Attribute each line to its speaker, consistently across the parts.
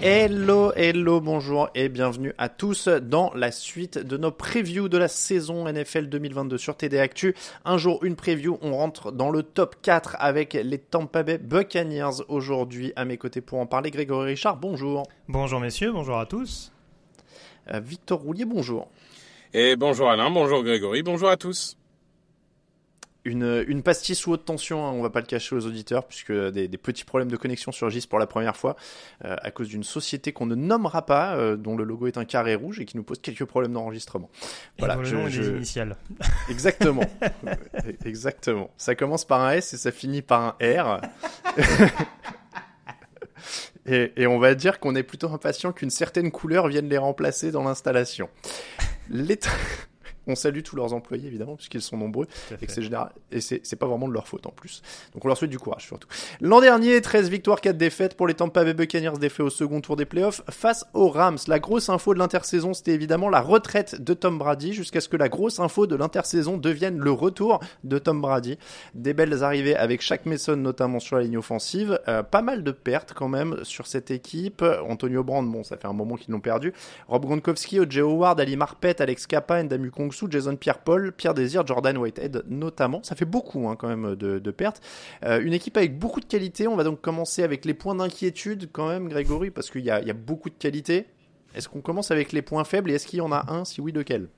Speaker 1: Hello, hello, bonjour et bienvenue à tous dans la suite de nos previews de la saison NFL 2022 sur TD Actu. Un jour, une preview, on rentre dans le top 4 avec les Tampa Bay Buccaneers aujourd'hui. À mes côtés pour en parler, Grégory Richard, bonjour.
Speaker 2: Bonjour messieurs, bonjour à tous.
Speaker 1: Euh, Victor Roulier, bonjour.
Speaker 3: Et bonjour Alain, bonjour Grégory, bonjour à tous.
Speaker 1: Une, une pastille sous haute tension, hein, on va pas le cacher aux auditeurs, puisque des, des petits problèmes de connexion surgissent pour la première fois euh, à cause d'une société qu'on ne nommera pas, euh, dont le logo est un carré rouge et qui nous pose quelques problèmes d'enregistrement.
Speaker 2: Voilà, le nom je... des initiales.
Speaker 1: Exactement, exactement. Ça commence par un S et ça finit par un R. et, et on va dire qu'on est plutôt impatient qu'une certaine couleur vienne les remplacer dans l'installation. Les on salue tous leurs employés évidemment puisqu'ils sont nombreux et que c'est général et c'est pas vraiment de leur faute en plus. Donc on leur souhaite du courage surtout. L'an dernier, 13 victoires, 4 défaites pour les Tampa Bay Buccaneers défaits au second tour des playoffs face aux Rams. La grosse info de l'intersaison, c'était évidemment la retraite de Tom Brady jusqu'à ce que la grosse info de l'intersaison devienne le retour de Tom Brady. Des belles arrivées avec chaque Mason notamment sur la ligne offensive, euh, pas mal de pertes quand même sur cette équipe. Antonio Brand, bon, ça fait un moment qu'ils l'ont perdu. Rob Gronkowski, O.J. Howard, Ali Marpet, Alex Kappa, Ndamu Jason Pierre-Paul, Pierre Désir, Jordan Whitehead notamment. Ça fait beaucoup hein, quand même de, pertes. Euh, une équipe avec beaucoup de qualité. On va donc commencer avec les points d'inquiétude quand même, Grégory, parce qu'il y, y a, beaucoup de qualité. Est-ce qu'on commence avec les points faibles et est-ce qu'il y en a un Si oui, lequel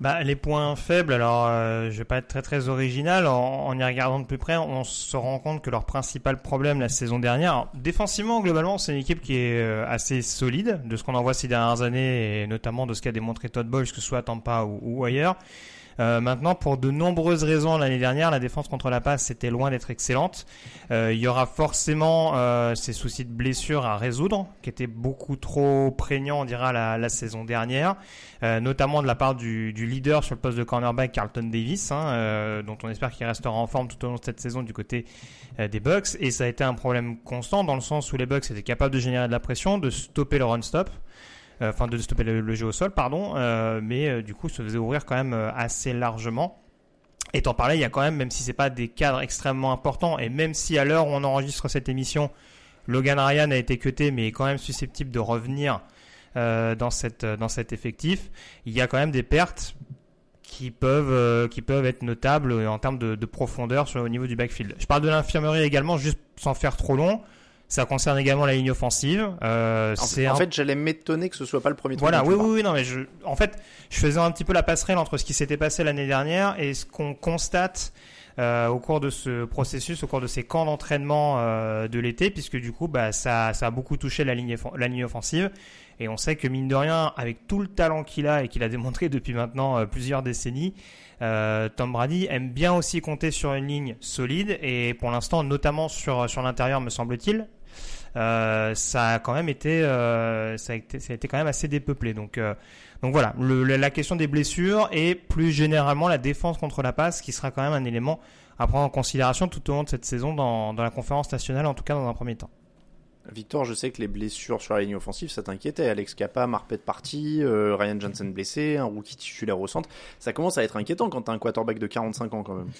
Speaker 2: bah, les points faibles, alors euh, je vais pas être très très original, en, y regardant de plus près, on se rend compte que leur principal problème la saison dernière, défensivement globalement c'est une équipe qui est euh, assez solide de ce qu'on en voit ces dernières années et notamment de ce qu'a démontré Todd Bowles, que ce soit à Tampa ou ailleurs. Euh, maintenant, pour de nombreuses raisons, l'année dernière, la défense contre la passe était loin d'être excellente. Euh, il y aura forcément euh, ces soucis de blessure à résoudre, qui étaient beaucoup trop prégnants, on dira, la, la saison dernière, euh, notamment de la part du, du, leader sur le poste de cornerback, Carlton Davis, hein, euh, dont on espère qu'il restera en forme tout au long de cette saison du côté des Bucks. Et ça a été un problème constant dans le sens où les Bucks étaient capables de générer de la pression, de stopper le run-stop enfin de stopper le, jeu au sol, pardon, euh, mais euh, du coup se faisait ouvrir quand même euh, assez largement. Étant parlé, il y a quand même, même si c'est pas des cadres extrêmement importants, et même si à l'heure où on enregistre cette émission, Logan Ryan a été cuté, mais est quand même susceptible de revenir euh, dans cet effectif, il y a quand même des pertes qui peuvent euh, être notables en termes de, de profondeur au niveau du backfield. Je parle de l'infirmerie également, juste sans faire trop long. Ça concerne également la ligne offensive. Euh,
Speaker 1: en, fait, en fait j'allais m'étonner que ce soit pas le premier.
Speaker 2: Voilà, oui, oui, oui, non, mais je, en fait, je faisais un petit peu la passerelle entre ce qui s'était passé l'année dernière et ce qu'on constate euh, au cours de ce processus, au cours de ces camps d'entraînement euh, de l'été, puisque du coup, bah, ça, ça a beaucoup touché la ligne, la ligne offensive. Et on sait que mine de rien, avec tout le talent qu'il a et qu'il a démontré depuis maintenant euh, plusieurs décennies, euh, Tom Brady aime bien aussi compter sur une ligne solide et pour l'instant, notamment sur sur l'intérieur, me semble-t-il, euh, ça a quand même été, euh, ça, a été, ça a été quand même assez dépeuplé. Donc, euh, donc voilà, le, la question des blessures et plus généralement la défense contre la passe, qui sera quand même un élément à prendre en considération tout au long de cette saison dans, dans la conférence nationale, en tout cas dans un premier temps.
Speaker 1: Victor, je sais que les blessures sur la ligne offensive, ça t'inquiétait. Alex Kappa, Marpet parti, euh, Ryan Johnson blessé, un rookie titulaire au centre. Ça commence à être inquiétant quand t'as un quarterback de 45 ans quand même.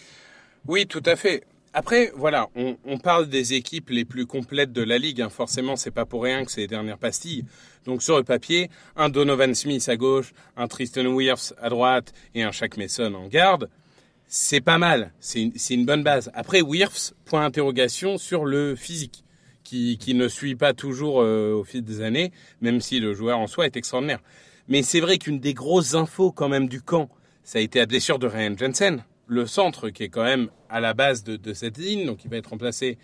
Speaker 3: Oui, tout à fait. Après, voilà, on, parle des équipes les plus complètes de la ligue. Hein. Forcément, c'est pas pour rien que c'est les dernières pastilles. Donc sur le papier, un Donovan Smith à gauche, un Tristan Wirfs à droite et un Shaq Mason en garde, c'est pas mal. C'est une, bonne base. Après, Wirfs, point d'interrogation sur le physique, qui, ne suit pas toujours euh, au fil des années, même si le joueur en soi est extraordinaire. Mais c'est vrai qu'une des grosses infos quand même du camp, ça a été la blessure de Ryan Jensen le centre qui est quand même à la base de, cette ligne, donc il va être remplacé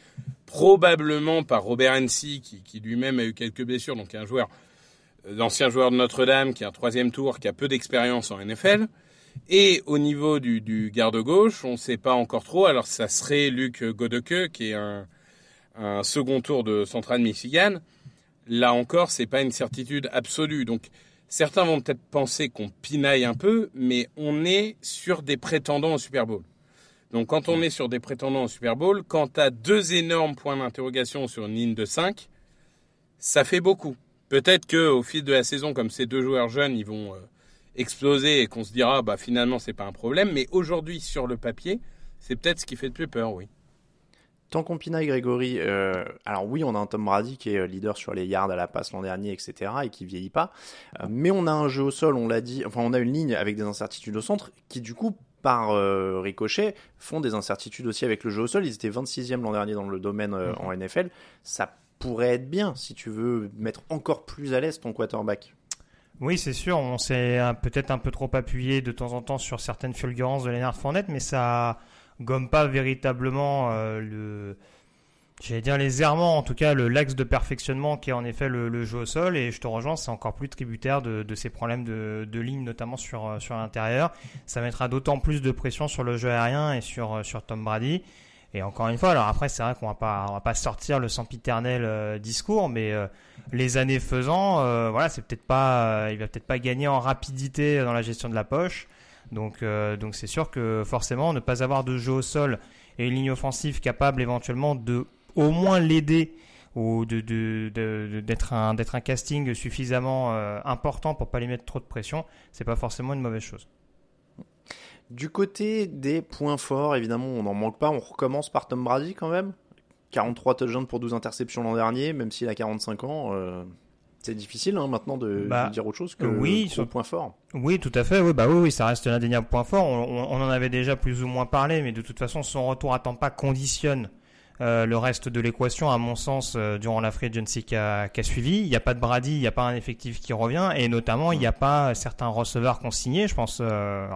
Speaker 3: probablement par Robert Hensi qui, lui-même a eu quelques blessures, donc un joueur, euh, l'ancien joueur de Notre-Dame qui a un troisième tour, qui a peu d'expérience en NFL. Et au niveau du, garde-gauche, on ne sait pas encore trop. Alors ça serait Luc Godeke qui est un, un second tour de Central Michigan. Là encore, c'est pas une certitude absolue. Donc Certains vont peut-être penser qu'on pinaille un peu, mais on est sur des prétendants au Super Bowl. Donc quand on est sur des prétendants au Super Bowl, quand tu as deux énormes points d'interrogation sur une ligne de 5, ça fait beaucoup. Peut-être qu'au fil de la saison, comme ces deux joueurs jeunes, ils vont euh, exploser et qu'on se dira, bah finalement, c'est pas un problème. Mais aujourd'hui, sur le papier, c'est peut-être ce qui fait le plus peur, oui.
Speaker 1: Tant qu'on pinaille Grégory, euh, alors oui, on a un Tom Brady qui est euh, leader sur les yards à la passe l'an dernier, etc., et qui vieillit pas. Euh, mais on a un jeu au sol, on l'a dit, enfin on a une ligne avec des incertitudes au centre qui du coup par ricochet, font des incertitudes aussi avec le jeu au sol. Ils étaient 26e l'an dernier dans le domaine mhm. en NFL. Ça pourrait être bien si tu veux mettre encore plus à l'aise ton quarterback.
Speaker 2: Oui, c'est sûr. On s'est peut-être un peu trop appuyé de temps en temps sur certaines fulgurances de Leonard Fournette, mais ça gomme pas véritablement euh, le j'allais dire les errements, en tout cas le l'axe de perfectionnement qui est en effet le, jeu au sol. Et je te rejoins, c'est encore plus tributaire de, ces problèmes de, de, ligne, notamment sur, euh, sur l'intérieur. Ça mettra d'autant plus de pression sur le jeu aérien et sur, euh, sur Tom Brady. Et encore une fois, alors après, c'est vrai qu'on va pas, on va pas sortir le sempiternel discours, mais les années faisant, voilà, c'est peut-être pas, il va peut-être pas gagner en rapidité dans la gestion de la poche. Donc, euh, donc c'est sûr que forcément, ne pas avoir de jeu au sol et une ligne offensive capable éventuellement de au moins l'aider ou de, d'être un d'être un casting suffisamment euh, important pour pas lui mettre trop de pression, c'est pas forcément une mauvaise chose.
Speaker 1: Du côté des points forts, évidemment, on n'en manque pas. On recommence par Tom Brady quand même. 43 touchdowns pour 12 interceptions l'an dernier, même s'il a 45 ans. Euh, c'est difficile hein, maintenant de, bah, dire autre chose que oui, son point fort.
Speaker 2: Oui, tout à fait. Oui, bah oui, ça reste l'indéniable point fort. On, en avait déjà plus ou moins parlé, mais de toute façon, son retour à Tampa conditionne euh, le reste de l'équation, à mon sens, euh, durant la free agency qui a, suivi. Il n'y a pas de Brady, il n'y a pas un effectif qui revient, et notamment, il n'y a pas certains receveurs qu'on signait. Je pense. Euh,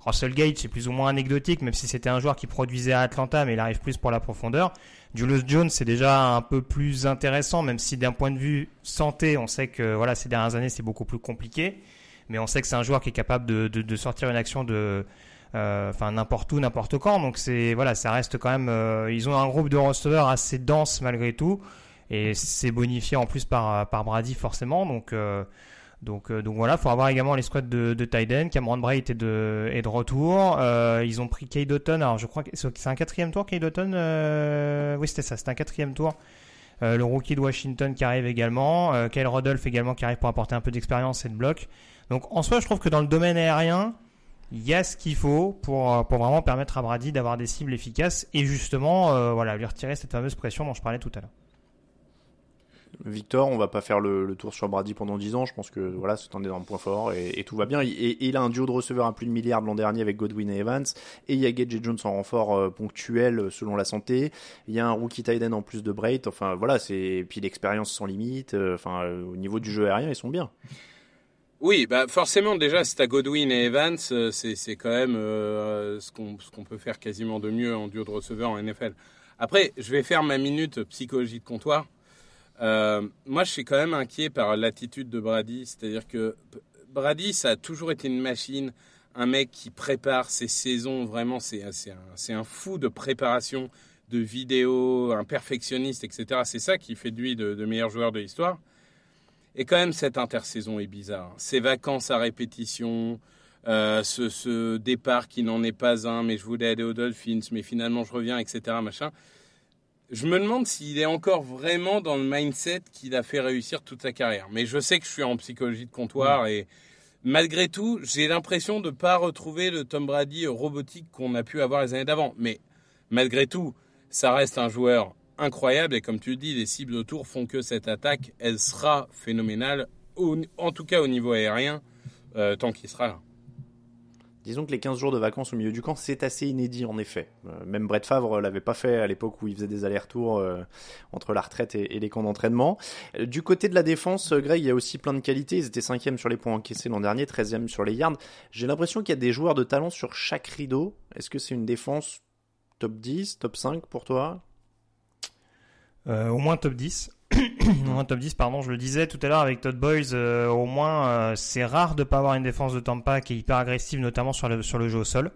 Speaker 2: Russell Gage, c'est plus ou moins anecdotique, même si c'était un joueur qui produisait à Atlanta, mais il arrive plus pour la profondeur. Julius Jones, c'est déjà un peu plus intéressant, même si d'un point de vue santé, on sait que voilà, ces dernières années, c'est beaucoup plus compliqué. Mais on sait que c'est un joueur qui est capable de, de, de sortir une action de, euh, enfin n'importe où, n'importe quand. Donc c'est voilà, ça reste quand même. Euh, ils ont un groupe de receveurs assez dense malgré tout, et c'est bonifié en plus par par Brady forcément. Donc euh, donc, euh, donc voilà, il faut avoir également les squads de, de Tyden. Cameron Bright de, est de retour. Euh, ils ont pris Kay Dotton. Alors je crois que c'est un quatrième tour, Kay Dotton. Euh... Oui, c'était ça, c'est un quatrième tour. Euh, le rookie de Washington qui arrive également. Euh, Kyle Rodolph également qui arrive pour apporter un peu d'expérience et de bloc. Donc en soi, je trouve que dans le domaine aérien, il y a ce qu'il faut pour, pour vraiment permettre à Brady d'avoir des cibles efficaces et justement voilà, lui retirer cette fameuse pression dont je parlais tout à l'heure.
Speaker 1: Victor, on va pas faire le, tour sur Brady pendant 10 ans. Je pense que voilà, c'est un énorme point fort et, tout va bien. Et, il a un duo de receveurs à plus de milliards l'an dernier avec Godwin et Evans. Et il y a Gage Jones en renfort euh, ponctuel euh, selon la santé. Il y a un rookie tight en plus de Bright. Enfin voilà, c'est puis l'expérience sans limite. Euh, enfin au niveau du jeu aérien, ils sont bien.
Speaker 3: Oui, bah forcément déjà c'est à Godwin et Evans, c'est quand même ce qu'on peut faire quasiment de mieux en duo de receveurs en NFL. Après, je vais faire ma minute psychologie de comptoir. Euh, moi, je suis quand même inquiet par l'attitude de Brady. C'est-à-dire que Brady, ça a toujours été une machine, un mec qui prépare ses saisons. Vraiment, c'est un, fou de préparation, de vidéos, un perfectionniste, etc. C'est ça qui fait de lui de, de meilleur joueur de l'histoire. Et quand même, cette intersaison est bizarre. Ces vacances à répétition, euh, ce, ce, départ qui n'en est pas un, mais je voulais aller aux Dolphins, mais finalement je reviens, etc. Machin je me demande s'il est encore vraiment dans le mindset qu'il a fait réussir toute sa carrière. Mais je sais que je suis en psychologie de comptoir et malgré tout, j'ai l'impression de ne pas retrouver le Tom Brady robotique qu'on a pu avoir les années d'avant. Mais malgré tout, ça reste un joueur incroyable et comme tu dis, les cibles autour font que cette attaque, elle sera phénoménale, en tout cas au niveau aérien, euh, tant qu'il sera là.
Speaker 1: Disons que les 15 jours de vacances au milieu du camp, c'est assez inédit en effet. Euh, même Brett Favre l'avait pas fait à l'époque où il faisait des allers-retours euh, entre la retraite et, les camps d'entraînement. Du côté de la défense, Greg, il y a aussi plein de qualités. Ils étaient 5 sur les points encaissés l'an dernier, 13e sur les yards. J'ai l'impression qu'il y a des joueurs de talent sur chaque rideau. Est-ce que c'est une défense top 10, top 5 pour toi?
Speaker 2: Au moins top 10. un top 10, pardon, je le disais tout à l'heure avec Todd Boys, euh, au moins euh, c'est rare de pas avoir une défense de Tampa qui est hyper agressive, notamment sur le, jeu au sol.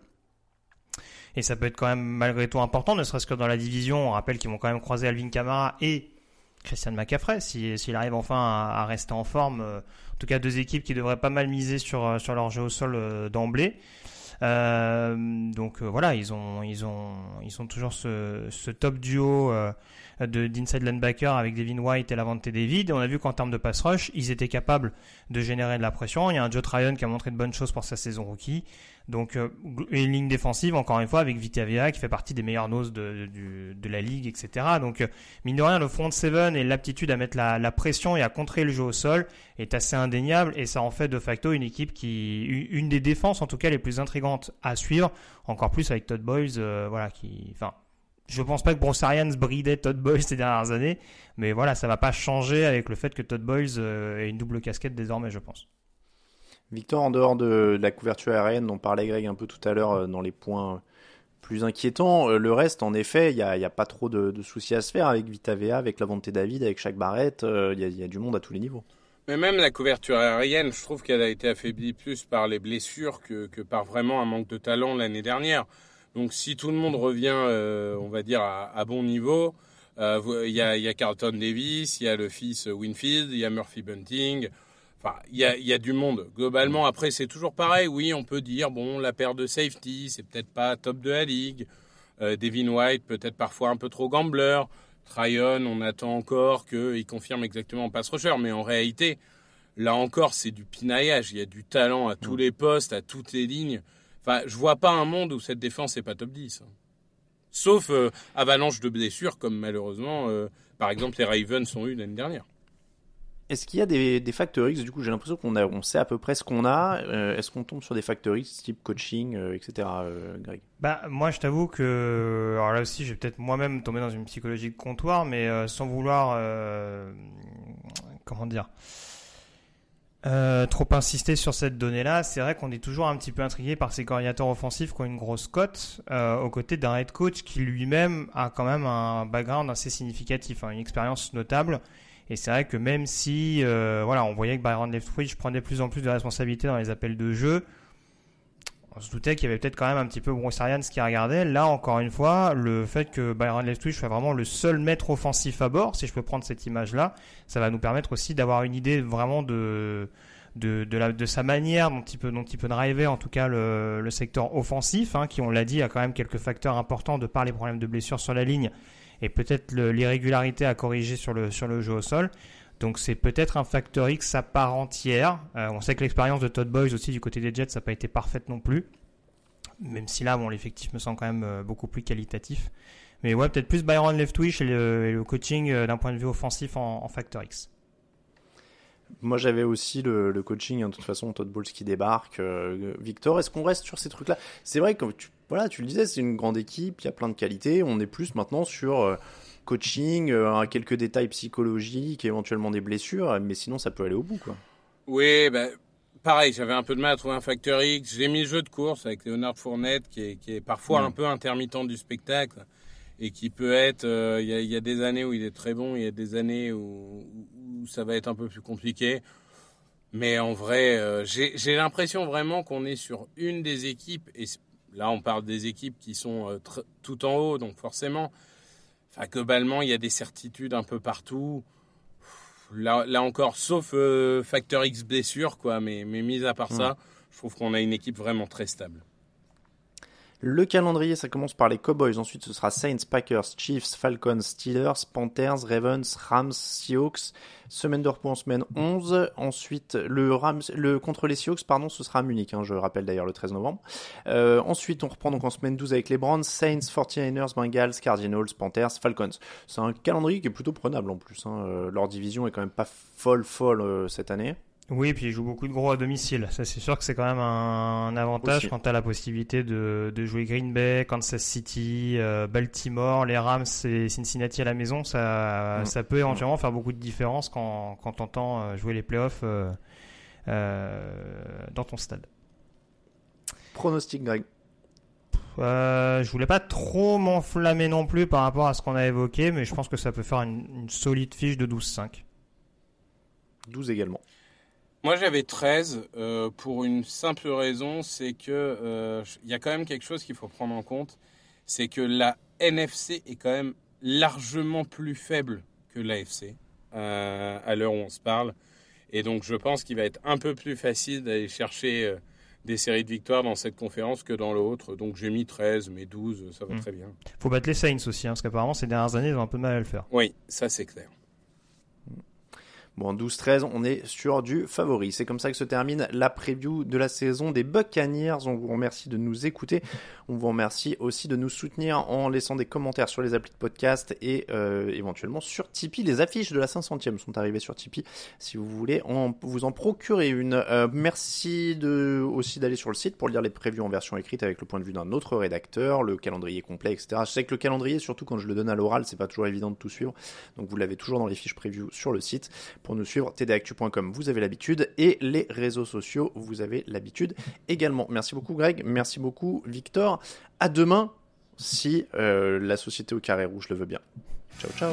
Speaker 2: Et ça peut être quand même malgré tout important, ne serait-ce que dans la division, on rappelle qu'ils vont quand même croiser Alvin Kamara et Christian McCaffrey, s'il arrive enfin à, rester en forme. Euh, en tout cas, deux équipes qui devraient pas mal miser sur leur jeu au sol d'emblée. Donc voilà, ils ont, ils ont, ils ont toujours ce, ce top duo de d'inside linebacker avec Devin White et Lavante David. Et on a vu qu'en termes de pass rush, ils étaient capables de générer de la pression. Il y a un Joe Tryon qui a montré de bonnes choses pour sa saison rookie. Donc euh, une ligne défensive, encore une fois, avec Vitavia qui fait partie des meilleures noses de, la ligue, etc. Donc euh, mine de rien, le front seven et l'aptitude à mettre la, pression et à contrer le jeu au sol est assez indéniable et ça en fait de facto une équipe qui, une des défenses en tout cas les plus intrigantes à suivre. Encore plus avec Todd Boys, euh, voilà, qui, enfin, je pense pas que Bruce Arians bridait Todd Boyles ces dernières années, mais voilà, ça va pas changer avec le fait que Todd Boyles ait une double casquette désormais, je pense.
Speaker 1: Victor, en dehors de la couverture aérienne dont parlait Greg un peu tout à l'heure euh, dans les points plus inquiétants, euh, le reste, en effet, il n'y a, pas trop de, soucis à se faire avec Vitavea, avec la Lavonte David, avec Shaq Barrett, il y, a du monde à tous les niveaux.
Speaker 3: Mais même la couverture aérienne, je trouve qu'elle a été affaiblie plus par les blessures que, par vraiment un manque de talent l'année dernière. Donc si tout le monde revient, euh, on va dire, à, bon niveau, euh, il y, a, Carlton Davis, il y a le fils Winfield, il y a Murphy Bunting. Enfin, il y a, du monde. Globalement, après, c'est toujours pareil. Oui, on peut dire, bon, la paire de safety, c'est peut-être pas top de la ligue. Euh, Devin White, peut-être parfois un peu trop gambler. Tryon, on attend encore qu'il confirme exactement en pass rusher. Mais en réalité, là encore, c'est du pinaillage. Il y a du talent à tous mm. les postes, à toutes les lignes. Enfin, je vois pas un monde où cette défense n'est pas top 10. Hein. Sauf euh, avalanche de blessures, comme malheureusement, euh, par exemple, les Ravens ont eu l'année dernière.
Speaker 1: Est-ce qu'il y a des, des facteurs X Du coup, j'ai l'impression qu'on on sait à peu près ce qu'on a. Euh, est-ce qu'on tombe sur des facteurs X, type coaching, etc., Greg?
Speaker 2: Bah, moi, je t'avoue que. Alors là aussi, je vais peut-être moi-même tomber dans une psychologie de comptoir, mais sans vouloir. comment dire euh, trop insister sur cette donnée-là, c'est vrai qu'on est toujours un petit peu intrigué par ces coordinateurs offensifs qui ont une grosse cote, euh, aux côtés d'un head coach qui lui-même a quand même un background assez significatif, hein, une expérience notable. Et c'est vrai que même si, euh, voilà, on voyait que Byron Leftwich prenait de plus en plus de responsabilités dans les appels de jeu, on se doutait qu'il y avait peut-être quand même un petit peu Bruce Arians qui regardait. Là, encore une fois, le fait que Byron Leftwich soit vraiment le seul maître offensif à bord, si je peux prendre cette image-là, ça va nous permettre aussi d'avoir une idée vraiment de, de, sa manière dont il peut, dont driver en tout cas le, secteur offensif, hein, qui, on l'a dit, a quand même quelques facteurs importants de par les problèmes de blessure sur la ligne et peut-être l'irrégularité à corriger sur le, jeu au sol. Donc c'est peut-être un facteur X à part entière. Euh, on sait que l'expérience de Todd Boys aussi du côté des Jets, n'a pas été parfaite non plus. Même si là, bon, l'effectif me semble quand même euh, beaucoup plus qualitatif. Mais ouais, peut-être plus Byron Leftwich et le, et le coaching euh, d'un point de vue offensif en, facteur X.
Speaker 1: Moi, j'avais aussi le, coaching, hein, de toute façon, Todd Bowles qui débarque. Victor, est-ce qu'on reste sur ces trucs-là? C'est vrai que tu, voilà, tu le disais, c'est une grande équipe, il y a plein de qualités. On est plus maintenant sur coaching, euh, quelques détails psychologiques, éventuellement des blessures, mais sinon ça peut aller au bout. Quoi.
Speaker 3: Oui, ben, pareil, j'avais un peu de mal à trouver un facteur X. J'ai mis le jeu de course avec Léonard Fournette, qui est, qui est parfois mm. un peu intermittent du spectacle et qui peut être. Euh, il y, a des années où il est très bon, il y a des années où, ça va être un peu plus compliqué. Mais en vrai, euh, j'ai l'impression vraiment qu'on est sur une des équipes, et là on parle des équipes qui sont tout en haut, donc forcément, Enfin, globalement, il y a des certitudes un peu partout. Là, là encore, sauf euh, facteur X blessure, quoi. Mais, mais mis à part ça, je trouve qu'on a une équipe vraiment très stable.
Speaker 1: Le calendrier, ça commence par les Cowboys, ensuite ce sera Saints, Packers, Chiefs, Falcons, Steelers, Panthers, Ravens, Rams, Seahawks, semaine de repos en semaine 11, ensuite le Rams, le contre les Seahawks, pardon, ce sera à Munich, hein, je rappelle d'ailleurs le 13 novembre. Euh, ensuite on reprend donc en semaine 12 avec les Browns, Saints, 49ers, Bengals, Cardinals, Panthers, Falcons. C'est un calendrier qui est plutôt prenable en plus, hein. Euh, leur division est quand même pas folle folle euh, cette année.
Speaker 2: Oui, puis ils jouent beaucoup de gros à domicile. Ça, c'est sûr que c'est quand même un, avantage quand tu as la possibilité de, de, jouer Green Bay, Kansas City, euh, Baltimore, les Rams et Cincinnati à la maison. Ça, mm. ça peut éventuellement faire beaucoup de différence quand, quand tu entends euh, jouer les playoffs euh, dans ton stade.
Speaker 1: Pronostic, Greg
Speaker 2: euh, je voulais pas trop m'enflammer non plus par rapport à ce qu'on a évoqué, mais je pense que ça peut faire une, une solide fiche de 12-5.
Speaker 1: 12 également.
Speaker 3: Moi, j'avais 13 euh, pour une simple raison, c'est que euh, il y a quand même quelque chose qu'il faut prendre en compte, c'est que la NFC est quand même largement plus faible que l'AFC euh, à l'heure où on se parle, et donc je pense qu'il va être un peu plus facile d'aller chercher des séries de victoires dans cette conférence que dans l'autre. Donc j'ai mis 13, mais 12, ça va hmm. très bien.
Speaker 2: Faut battre les Saints aussi, hein, parce qu'apparemment ces dernières années ils ont un peu de mal à le faire.
Speaker 3: Oui, ça c'est clair.
Speaker 1: Bon, 12-13, on est sur du favori. C'est comme ça que se termine la preview de la saison des Buccaneers. On vous remercie de nous écouter. On vous remercie aussi de nous soutenir en laissant des commentaires sur les applis de podcast et euh, éventuellement sur Tipeee. Les affiches de la 500e sont arrivées sur Tipeee. Si vous voulez en, vous en procurer une. Euh, merci aussi d'aller sur le site pour lire les previews en version écrite avec le point de vue d'un autre rédacteur, le calendrier complet, etc. Je sais que le calendrier, surtout quand je le donne à l'oral, c'est pas toujours évident de tout suivre. Donc vous l'avez toujours dans les fiches preview sur le site pour nous suivre, tdactu.com, vous avez l'habitude, et les réseaux sociaux, vous avez l'habitude également. Merci beaucoup Greg, merci beaucoup Victor. À demain, si euh, la société au carré rouge le veut bien. Ciao ciao